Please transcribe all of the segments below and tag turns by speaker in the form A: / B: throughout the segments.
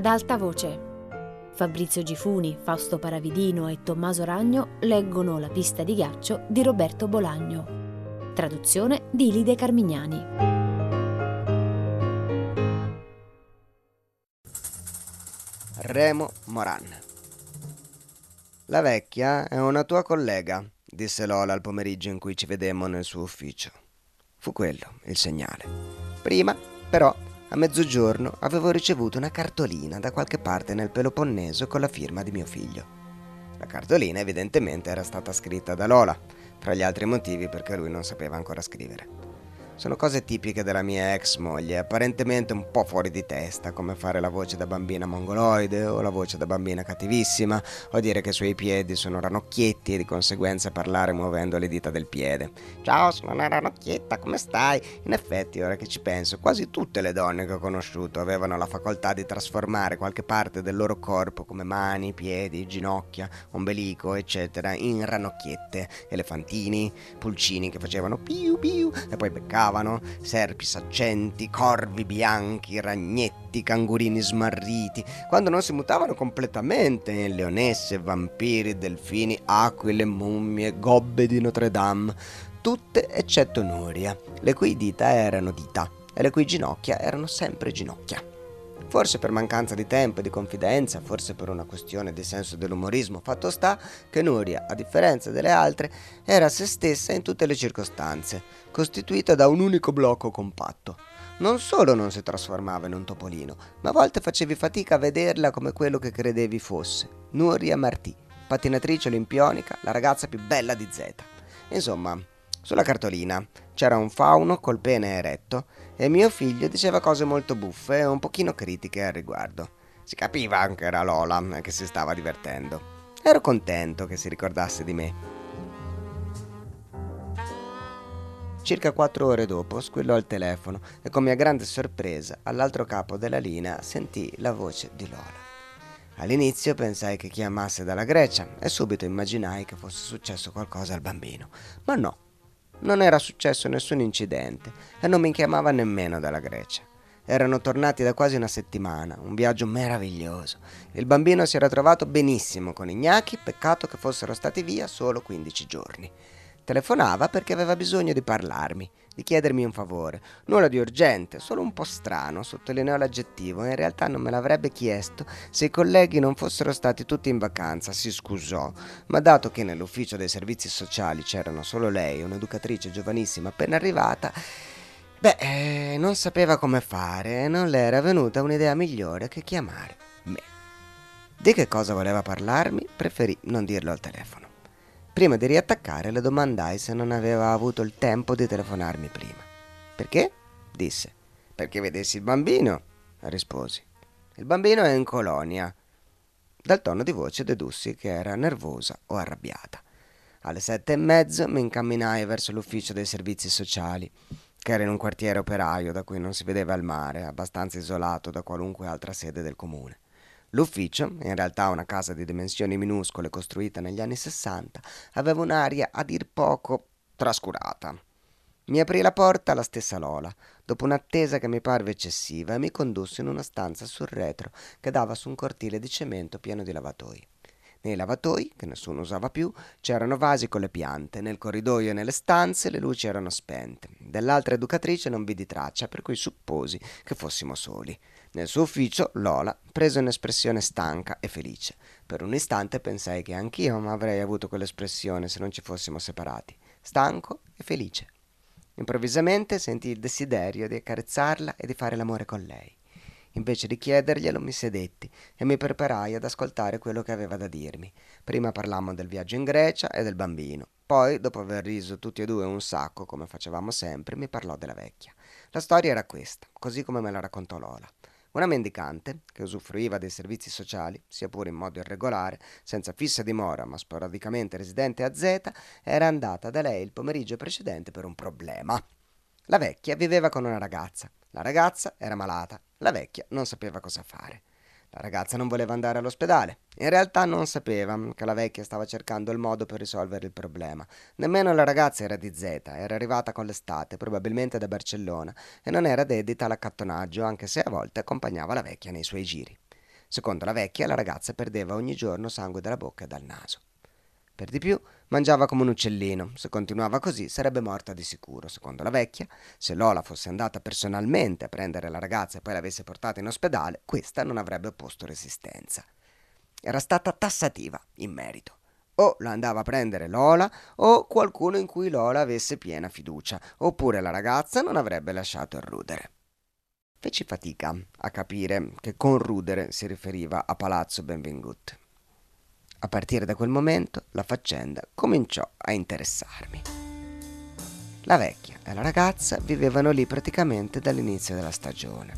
A: ad alta voce. Fabrizio Gifuni, Fausto Paravidino e Tommaso Ragno leggono La pista di ghiaccio di Roberto Bolagno. Traduzione di Lide Carmignani.
B: Remo Moran. La vecchia è una tua collega, disse Lola al pomeriggio in cui ci vedemmo nel suo ufficio. Fu quello il segnale. Prima, però, a mezzogiorno avevo ricevuto una cartolina da qualche parte nel Peloponneso con la firma di mio figlio. La cartolina evidentemente era stata scritta da Lola, tra gli altri motivi perché lui non sapeva ancora scrivere. Sono cose tipiche della mia ex moglie, apparentemente un po' fuori di testa, come fare la voce da bambina mongoloide o la voce da bambina cattivissima, o dire che i suoi piedi sono ranocchietti e di conseguenza parlare muovendo le dita del piede. Ciao, sono una ranocchietta, come stai? In effetti, ora che ci penso, quasi tutte le donne che ho conosciuto avevano la facoltà di trasformare qualche parte del loro corpo, come mani, piedi, ginocchia, ombelico, eccetera, in ranocchiette, elefantini, pulcini che facevano piu piu e poi beccavano volavano, serpi saccenti, corvi bianchi, ragnetti, cangurini smarriti, quando non si mutavano completamente in leonesse, vampiri, delfini, aquile, mummie, gobbe di Notre Dame, tutte eccetto Nuria, le cui dita erano dita e le cui ginocchia erano sempre ginocchia. Forse per mancanza di tempo e di confidenza, forse per una questione di senso dell'umorismo, fatto sta che Nuria, a differenza delle altre, era se stessa in tutte le circostanze, costituita da un unico blocco compatto. Non solo non si trasformava in un topolino, ma a volte facevi fatica a vederla come quello che credevi fosse. Nuria Martì, pattinatrice olimpionica, la ragazza più bella di Z. Insomma, sulla cartolina c'era un fauno col pene eretto e mio figlio diceva cose molto buffe e un pochino critiche al riguardo. Si capiva anche era Lola che si stava divertendo. Ero contento che si ricordasse di me. Circa quattro ore dopo squillò il telefono e con mia grande sorpresa all'altro capo della linea sentì la voce di Lola. All'inizio pensai che chiamasse dalla Grecia e subito immaginai che fosse successo qualcosa al bambino, ma no, non era successo nessun incidente e non mi chiamava nemmeno dalla Grecia. Erano tornati da quasi una settimana, un viaggio meraviglioso. Il bambino si era trovato benissimo con Ignaki, peccato che fossero stati via solo 15 giorni. Telefonava perché aveva bisogno di parlarmi, di chiedermi un favore. Nulla di urgente, solo un po' strano, sottolineò l'aggettivo, in realtà non me l'avrebbe chiesto se i colleghi non fossero stati tutti in vacanza, si scusò. Ma dato che nell'ufficio dei servizi sociali c'erano solo lei, un'educatrice giovanissima appena arrivata, beh, eh, non sapeva come fare e non le era venuta un'idea migliore che chiamare me. Di che cosa voleva parlarmi, preferì non dirlo al telefono. Prima di riattaccare le domandai se non aveva avuto il tempo di telefonarmi prima. Perché? disse. Perché vedessi il bambino, risposi. Il bambino è in colonia. Dal tono di voce dedussi che era nervosa o arrabbiata. Alle sette e mezzo mi incamminai verso l'ufficio dei servizi sociali, che era in un quartiere operaio da cui non si vedeva il mare, abbastanza isolato da qualunque altra sede del comune. L'ufficio, in realtà una casa di dimensioni minuscole costruita negli anni Sessanta, aveva un'aria a dir poco trascurata. Mi aprì la porta la stessa Lola, dopo un'attesa che mi parve eccessiva, e mi condusse in una stanza sul retro che dava su un cortile di cemento pieno di lavatoi. Nei lavatoi, che nessuno usava più, c'erano vasi con le piante, nel corridoio e nelle stanze le luci erano spente. Dell'altra educatrice non vidi traccia, per cui supposi che fossimo soli. Nel suo ufficio Lola prese un'espressione stanca e felice. Per un istante pensai che anch'io avrei avuto quell'espressione se non ci fossimo separati, stanco e felice. Improvvisamente sentii il desiderio di accarezzarla e di fare l'amore con lei. Invece di chiederglielo mi sedetti e mi preparai ad ascoltare quello che aveva da dirmi. Prima parlammo del viaggio in Grecia e del bambino. Poi, dopo aver riso tutti e due un sacco, come facevamo sempre, mi parlò della vecchia. La storia era questa, così come me la raccontò Lola. Una mendicante, che usufruiva dei servizi sociali, sia pure in modo irregolare, senza fissa dimora ma sporadicamente residente a Z, era andata da lei il pomeriggio precedente per un problema. La vecchia viveva con una ragazza. La ragazza era malata. La vecchia non sapeva cosa fare. La ragazza non voleva andare all'ospedale. In realtà non sapeva che la vecchia stava cercando il modo per risolvere il problema. Nemmeno la ragazza era di Z, era arrivata con l'estate, probabilmente da Barcellona, e non era dedita all'accattonaggio, anche se a volte accompagnava la vecchia nei suoi giri. Secondo la vecchia, la ragazza perdeva ogni giorno sangue dalla bocca e dal naso. Per di più, mangiava come un uccellino. Se continuava così, sarebbe morta di sicuro. Secondo la vecchia, se Lola fosse andata personalmente a prendere la ragazza e poi l'avesse portata in ospedale, questa non avrebbe opposto resistenza. Era stata tassativa in merito. O la andava a prendere Lola o qualcuno in cui Lola avesse piena fiducia, oppure la ragazza non avrebbe lasciato il rudere. Feci fatica a capire che con rudere si riferiva a Palazzo Benvengut. A partire da quel momento la faccenda cominciò a interessarmi. La vecchia e la ragazza vivevano lì praticamente dall'inizio della stagione.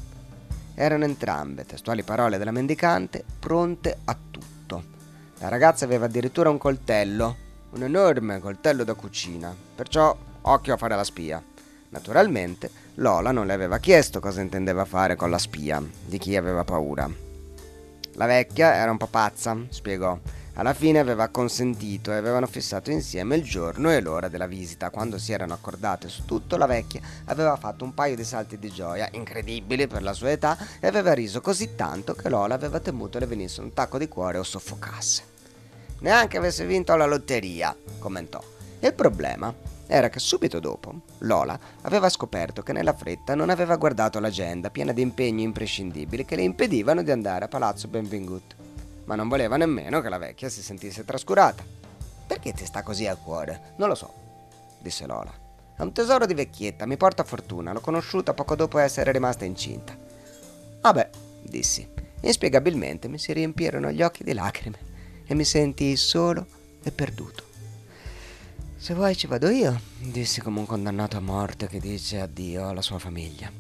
B: Erano entrambe, testuali parole della mendicante, pronte a tutto. La ragazza aveva addirittura un coltello, un enorme coltello da cucina, perciò occhio a fare la spia. Naturalmente Lola non le aveva chiesto cosa intendeva fare con la spia, di chi aveva paura. La vecchia era un po' pazza, spiegò. Alla fine aveva consentito e avevano fissato insieme il giorno e l'ora della visita. Quando si erano accordate su tutto, la vecchia aveva fatto un paio di salti di gioia, incredibili per la sua età, e aveva riso così tanto che Lola aveva temuto le venisse un tacco di cuore o soffocasse. Neanche avesse vinto la lotteria, commentò. Il problema era che subito dopo Lola aveva scoperto che nella fretta non aveva guardato l'agenda piena di impegni imprescindibili che le impedivano di andare a Palazzo Benvengut. Ma non voleva nemmeno che la vecchia si sentisse trascurata. Perché ti sta così a cuore? Non lo so, disse Lola. È un tesoro di vecchietta, mi porta fortuna, l'ho conosciuta poco dopo essere rimasta incinta. Vabbè, dissi. Inspiegabilmente mi si riempirono gli occhi di lacrime e mi sentii solo e perduto. Se vuoi ci vado io, dissi come un condannato a morte che dice addio alla sua famiglia.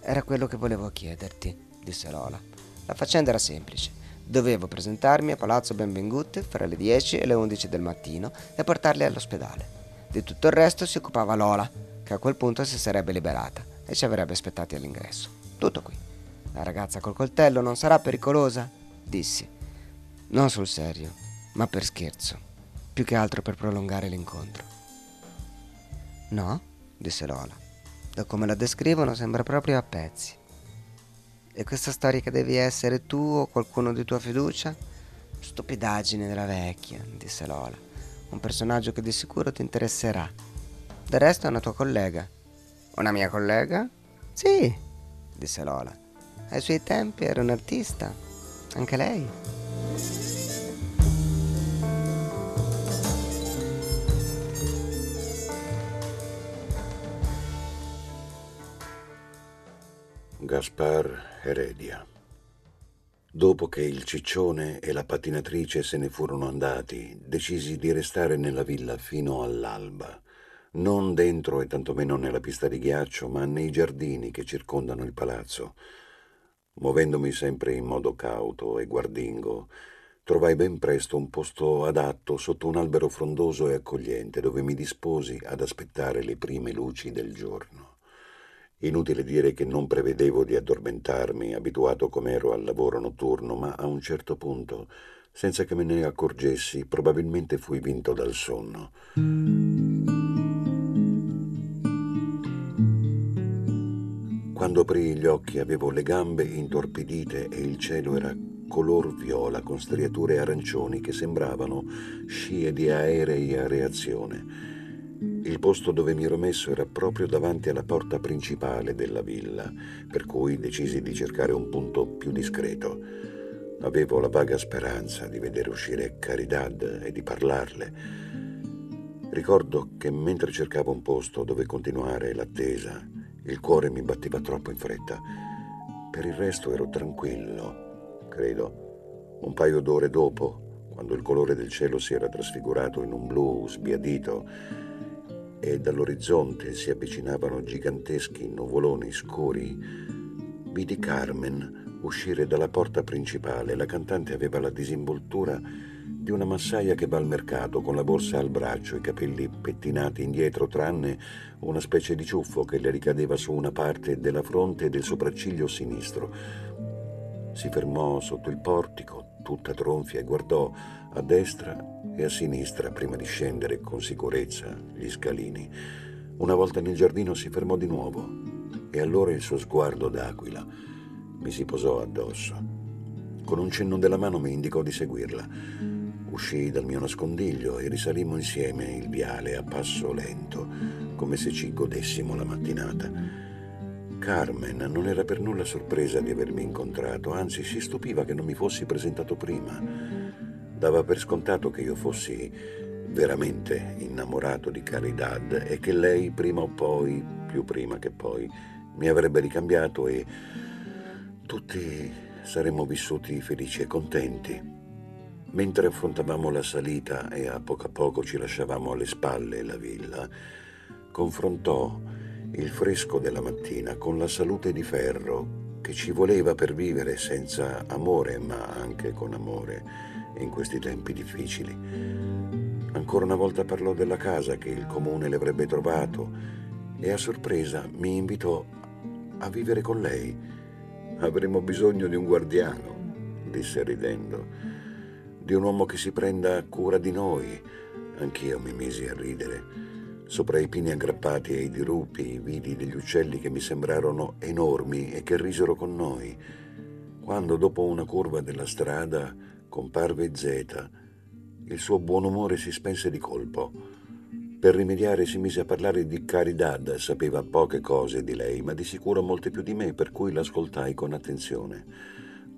B: Era quello che volevo chiederti, disse Lola. La faccenda era semplice. Dovevo presentarmi a Palazzo Benvengut fra le 10 e le 11 del mattino e portarli all'ospedale. Di tutto il resto si occupava Lola, che a quel punto si sarebbe liberata e ci avrebbe aspettati all'ingresso. Tutto qui. La ragazza col coltello non sarà pericolosa? Dissi. Non sul serio, ma per scherzo più che altro per prolungare l'incontro. No, disse Lola. Da come la descrivono sembra proprio a pezzi. E questa storia che devi essere tu o qualcuno di tua fiducia? Stupidaggine della vecchia, disse Lola. Un personaggio che di sicuro ti interesserà. Del resto è una tua collega. Una mia collega? Sì, disse Lola. Ai suoi tempi era un artista. Anche lei.
C: Gaspar Heredia. Dopo che il ciccione e la pattinatrice se ne furono andati, decisi di restare nella villa fino all'alba, non dentro e tantomeno nella pista di ghiaccio, ma nei giardini che circondano il palazzo. Muovendomi sempre in modo cauto e guardingo, trovai ben presto un posto adatto sotto un albero frondoso e accogliente dove mi disposi ad aspettare le prime luci del giorno. Inutile dire che non prevedevo di addormentarmi, abituato com'ero al lavoro notturno, ma a un certo punto, senza che me ne accorgessi, probabilmente fui vinto dal sonno. Quando aprii gli occhi avevo le gambe intorpidite e il cielo era color viola con striature arancioni che sembravano scie di aerei a reazione. Il posto dove mi ero messo era proprio davanti alla porta principale della villa, per cui decisi di cercare un punto più discreto. Avevo la vaga speranza di vedere uscire Caridad e di parlarle. Ricordo che mentre cercavo un posto dove continuare l'attesa, il cuore mi batteva troppo in fretta. Per il resto ero tranquillo, credo. Un paio d'ore dopo, quando il colore del cielo si era trasfigurato in un blu sbiadito, e dall'orizzonte si avvicinavano giganteschi nuvoloni scuri, vidi Carmen uscire dalla porta principale. La cantante aveva la disinvoltura di una massaia che va al mercato con la borsa al braccio, i capelli pettinati indietro, tranne una specie di ciuffo che le ricadeva su una parte della fronte e del sopracciglio sinistro. Si fermò sotto il portico, tutta tronfia, e guardò a destra e a sinistra prima di scendere con sicurezza gli scalini. Una volta nel giardino si fermò di nuovo e allora il suo sguardo d'aquila mi si posò addosso. Con un cenno della mano mi indicò di seguirla. Uscii dal mio nascondiglio e risalimmo insieme il viale a passo lento, come se ci godessimo la mattinata. Carmen non era per nulla sorpresa di avermi incontrato, anzi si stupiva che non mi fossi presentato prima. Dava per scontato che io fossi veramente innamorato di Caridad e che lei prima o poi, più prima che poi, mi avrebbe ricambiato e tutti saremmo vissuti felici e contenti. Mentre affrontavamo la salita e a poco a poco ci lasciavamo alle spalle la villa, confrontò il fresco della mattina con la salute di ferro che ci voleva per vivere senza amore, ma anche con amore in questi tempi difficili. Ancora una volta parlò della casa che il comune le avrebbe trovato e a sorpresa mi invitò a vivere con lei. Avremo bisogno di un guardiano, disse ridendo, di un uomo che si prenda cura di noi. Anch'io mi misi a ridere. Sopra i pini aggrappati ai dirupi vidi degli uccelli che mi sembrarono enormi e che risero con noi. Quando dopo una curva della strada comparve Zeta, il suo buon umore si spense di colpo. Per rimediare si mise a parlare di Caridad, sapeva poche cose di lei, ma di sicuro molte più di me, per cui l'ascoltai con attenzione.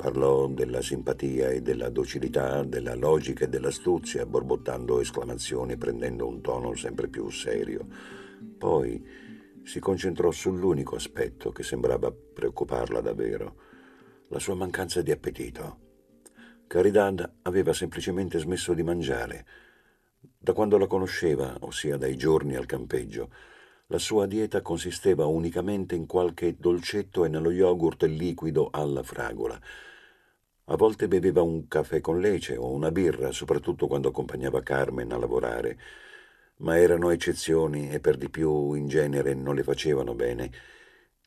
C: Parlò della simpatia e della docilità, della logica e dell'astuzia, borbottando esclamazioni prendendo un tono sempre più serio. Poi si concentrò sull'unico aspetto che sembrava preoccuparla davvero, la sua mancanza di appetito. Caridad aveva semplicemente smesso di mangiare. Da quando la conosceva, ossia dai giorni al campeggio, la sua dieta consisteva unicamente in qualche dolcetto e nello yogurt liquido alla fragola. A volte beveva un caffè con lece o una birra, soprattutto quando accompagnava Carmen a lavorare, ma erano eccezioni e per di più in genere non le facevano bene.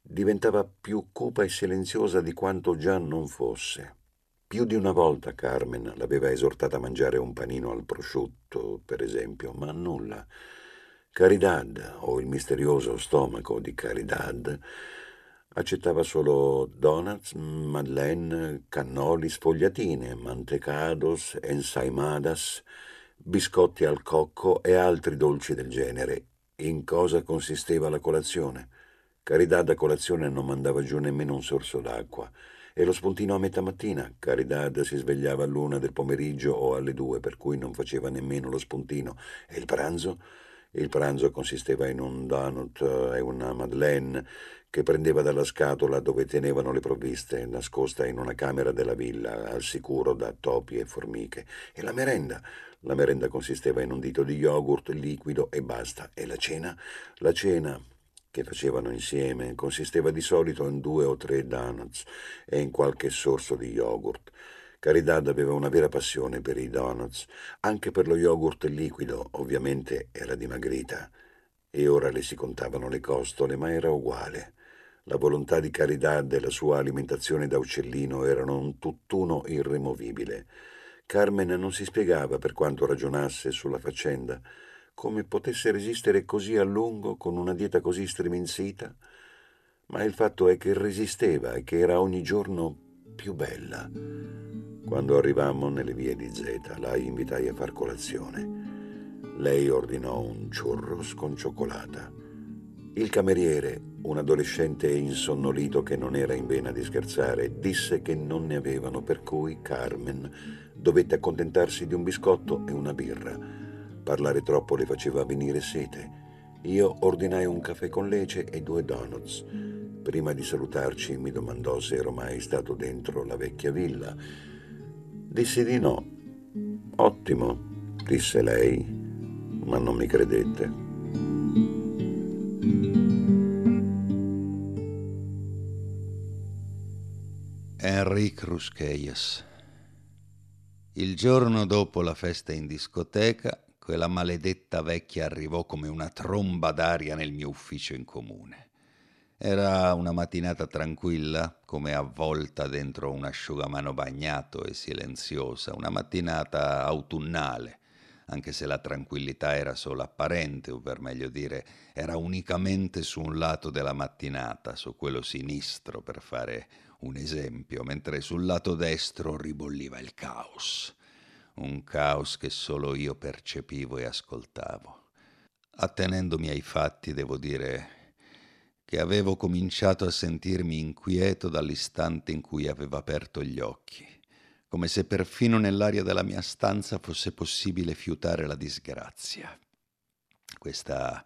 C: Diventava più cupa e silenziosa di quanto già non fosse. Più di una volta Carmen l'aveva esortata a mangiare un panino al prosciutto, per esempio, ma nulla. Caridad, o il misterioso stomaco di Caridad, Accettava solo donuts, madeleine, cannoli, sfogliatine, mantecados, ensaimadas, biscotti al cocco e altri dolci del genere. In cosa consisteva la colazione? Caridad a colazione non mandava giù nemmeno un sorso d'acqua. E lo spuntino a metà mattina? Caridad si svegliava all'una del pomeriggio o alle due, per cui non faceva nemmeno lo spuntino. E il pranzo? Il pranzo consisteva in un donut e una madeleine che prendeva dalla scatola dove tenevano le provviste, nascosta in una camera della villa, al sicuro da topi e formiche. E la merenda? La merenda consisteva in un dito di yogurt liquido e basta. E la cena? La cena che facevano insieme consisteva di solito in due o tre donuts e in qualche sorso di yogurt. Caridad aveva una vera passione per i donuts, anche per lo yogurt liquido, ovviamente era dimagrita. E ora le si contavano le costole, ma era uguale. La volontà di Caridad e la sua alimentazione da uccellino erano un tutt'uno irremovibile. Carmen non si spiegava, per quanto ragionasse sulla faccenda, come potesse resistere così a lungo con una dieta così striminzita, ma il fatto è che resisteva e che era ogni giorno più bella. Quando arrivammo nelle vie di Zeta, la invitai a far colazione. Lei ordinò un churros con cioccolata. Il cameriere, un adolescente insonnolito che non era in vena di scherzare, disse che non ne avevano, per cui Carmen dovette accontentarsi di un biscotto e una birra. Parlare troppo le faceva venire sete. Io ordinai un caffè con lece e due donuts. Prima di salutarci mi domandò se ero mai stato dentro la vecchia villa. Dissi di no. Ottimo, disse lei, ma non mi credette.
D: Enrique Rusquelles. Il giorno dopo la festa in discoteca, quella maledetta vecchia arrivò come una tromba d'aria nel mio ufficio in comune. Era una mattinata tranquilla, come avvolta dentro un asciugamano bagnato e silenziosa, una mattinata autunnale, anche se la tranquillità era solo apparente, o per meglio dire, era unicamente su un lato della mattinata, su quello sinistro, per fare un esempio, mentre sul lato destro ribolliva il caos, un caos che solo io percepivo e ascoltavo. Attenendomi ai fatti, devo dire che avevo cominciato a sentirmi inquieto dall'istante in cui avevo aperto gli occhi come se perfino nell'aria della mia stanza fosse possibile fiutare la disgrazia. Questa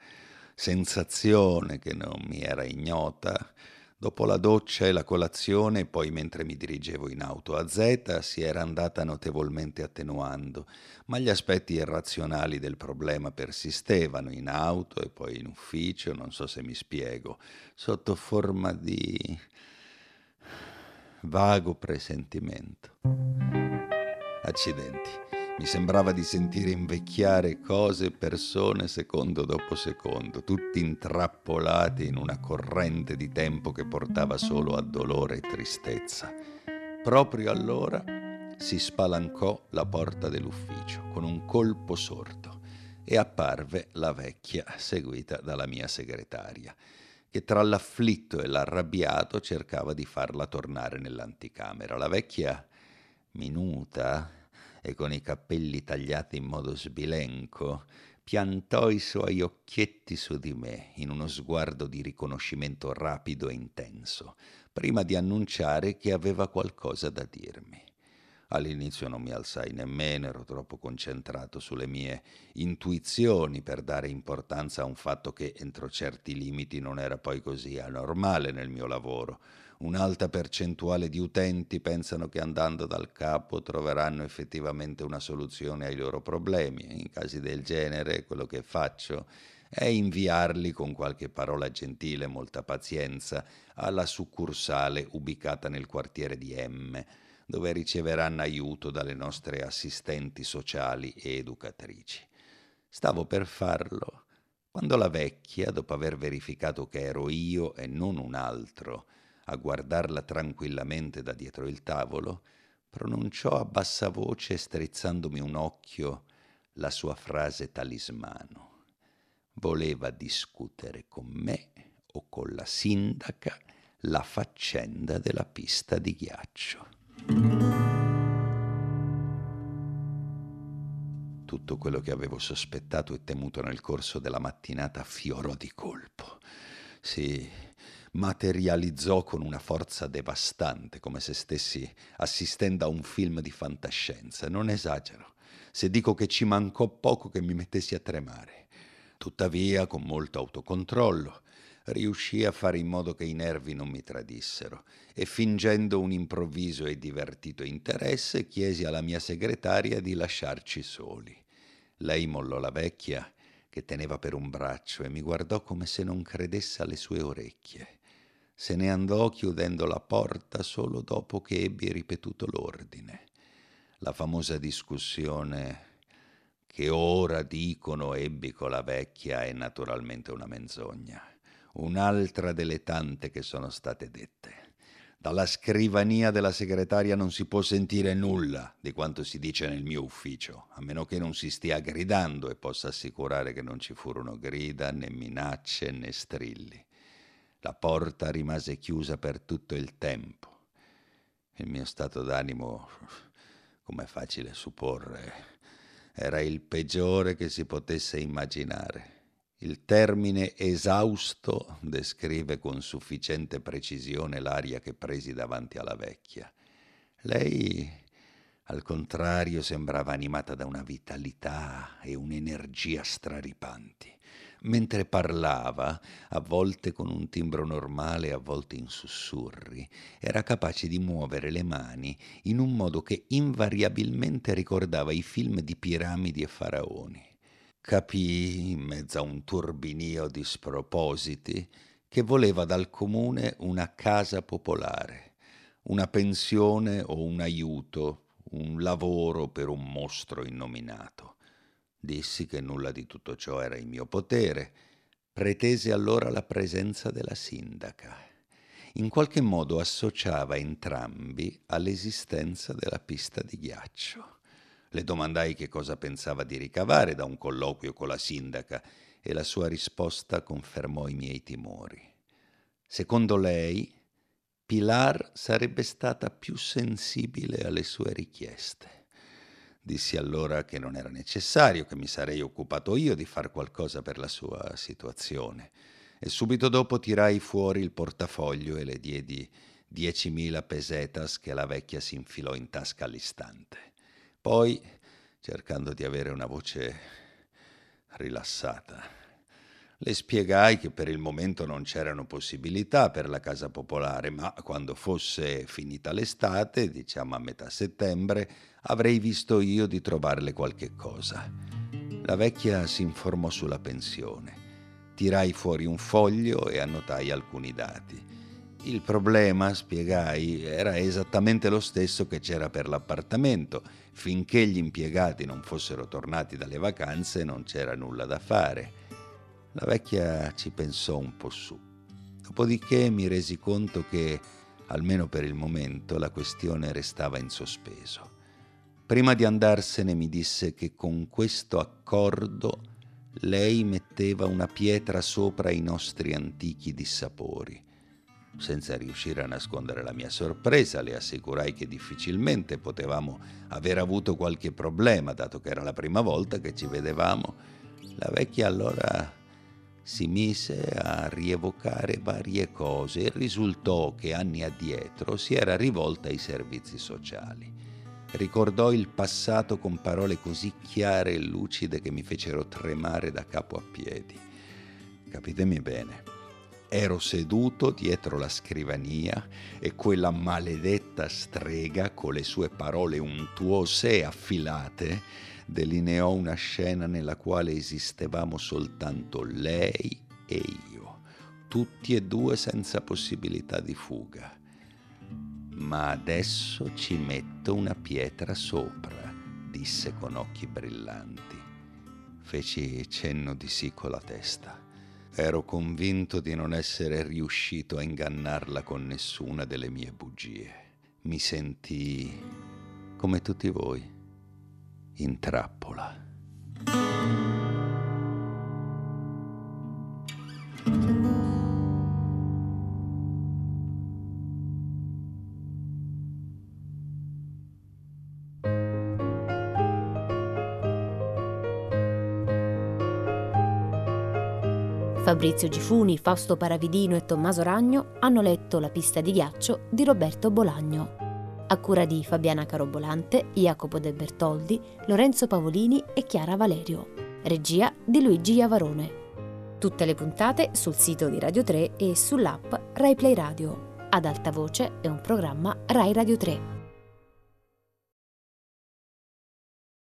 D: sensazione che non mi era ignota, dopo la doccia e la colazione, poi mentre mi dirigevo in auto a Z, si era andata notevolmente attenuando, ma gli aspetti irrazionali del problema persistevano in auto e poi in ufficio, non so se mi spiego, sotto forma di vago presentimento. Accidenti, mi sembrava di sentire invecchiare cose e persone secondo dopo secondo, tutti intrappolati in una corrente di tempo che portava solo a dolore e tristezza. Proprio allora si spalancò la porta dell'ufficio con un colpo sordo e apparve la vecchia seguita dalla mia segretaria che tra l'afflitto e l'arrabbiato cercava di farla tornare nell'anticamera. La vecchia, minuta e con i capelli tagliati in modo sbilenco, piantò i suoi occhietti su di me in uno sguardo di riconoscimento rapido e intenso, prima di annunciare che aveva qualcosa da dirmi. All'inizio non mi alzai nemmeno, ero troppo concentrato sulle mie intuizioni per dare importanza a un fatto che entro certi limiti non era poi così anormale nel mio lavoro. Un'alta percentuale di utenti pensano che andando dal capo troveranno effettivamente una soluzione ai loro problemi. In casi del genere quello che faccio è inviarli con qualche parola gentile e molta pazienza alla succursale ubicata nel quartiere di M dove riceveranno aiuto dalle nostre assistenti sociali e educatrici. Stavo per farlo quando la vecchia, dopo aver verificato che ero io e non un altro, a guardarla tranquillamente da dietro il tavolo, pronunciò a bassa voce, strizzandomi un occhio, la sua frase talismano. Voleva discutere con me o con la sindaca la faccenda della pista di ghiaccio. Tutto quello che avevo sospettato e temuto nel corso della mattinata fiorò di colpo. Si materializzò con una forza devastante, come se stessi assistendo a un film di fantascienza. Non esagero se dico che ci mancò poco che mi mettessi a tremare. Tuttavia, con molto autocontrollo, riuscii a fare in modo che i nervi non mi tradissero e fingendo un improvviso e divertito interesse chiesi alla mia segretaria di lasciarci soli. Lei mollò la vecchia che teneva per un braccio e mi guardò come se non credesse alle sue orecchie. Se ne andò chiudendo la porta solo dopo che ebbi ripetuto l'ordine. La famosa discussione che ora dicono ebbi con la vecchia è naturalmente una menzogna un'altra delle tante che sono state dette. Dalla scrivania della segretaria non si può sentire nulla di quanto si dice nel mio ufficio, a meno che non si stia gridando e possa assicurare che non ci furono grida, né minacce, né strilli. La porta rimase chiusa per tutto il tempo. Il mio stato d'animo, come è facile supporre, era il peggiore che si potesse immaginare. Il termine esausto descrive con sufficiente precisione l'aria che presi davanti alla vecchia. Lei, al contrario, sembrava animata da una vitalità e un'energia straripanti. Mentre parlava, a volte con un timbro normale, a volte in sussurri, era capace di muovere le mani in un modo che invariabilmente ricordava i film di piramidi e faraoni capii, in mezzo a un turbinio di spropositi, che voleva dal comune una casa popolare, una pensione o un aiuto, un lavoro per un mostro innominato. Dissi che nulla di tutto ciò era in mio potere, pretese allora la presenza della sindaca. In qualche modo associava entrambi all'esistenza della pista di ghiaccio. Le domandai che cosa pensava di ricavare da un colloquio con la sindaca e la sua risposta confermò i miei timori. Secondo lei, Pilar sarebbe stata più sensibile alle sue richieste. Dissi allora che non era necessario, che mi sarei occupato io di far qualcosa per la sua situazione. E subito dopo tirai fuori il portafoglio e le diedi diecimila pesetas che la vecchia si infilò in tasca all'istante. Poi, cercando di avere una voce rilassata, le spiegai che per il momento non c'erano possibilità per la casa popolare, ma quando fosse finita l'estate, diciamo a metà settembre, avrei visto io di trovarle qualche cosa. La vecchia si informò sulla pensione. Tirai fuori un foglio e annotai alcuni dati. Il problema, spiegai, era esattamente lo stesso che c'era per l'appartamento. Finché gli impiegati non fossero tornati dalle vacanze non c'era nulla da fare. La vecchia ci pensò un po' su. Dopodiché mi resi conto che, almeno per il momento, la questione restava in sospeso. Prima di andarsene mi disse che con questo accordo lei metteva una pietra sopra i nostri antichi dissapori. Senza riuscire a nascondere la mia sorpresa, le assicurai che difficilmente potevamo aver avuto qualche problema, dato che era la prima volta che ci vedevamo. La vecchia allora si mise a rievocare varie cose e risultò che anni addietro si era rivolta ai servizi sociali. Ricordò il passato con parole così chiare e lucide che mi fecero tremare da capo a piedi. Capitemi bene. Ero seduto dietro la scrivania e quella maledetta strega, con le sue parole untuose e affilate, delineò una scena nella quale esistevamo soltanto lei e io, tutti e due senza possibilità di fuga. Ma adesso ci metto una pietra sopra, disse con occhi brillanti. Feci cenno di sì con la testa. Ero convinto di non essere riuscito a ingannarla con nessuna delle mie bugie. Mi sentii come tutti voi in trappola.
A: Fabrizio Gifuni, Fausto Paravidino e Tommaso Ragno hanno letto La pista di ghiaccio di Roberto Bolagno a cura di Fabiana Carobolante, Jacopo De Bertoldi, Lorenzo Pavolini e Chiara Valerio. Regia di Luigi Iavarone. Tutte le puntate sul sito di Radio 3 e sull'app RaiPlay Radio. Ad alta voce è un programma Rai Radio 3.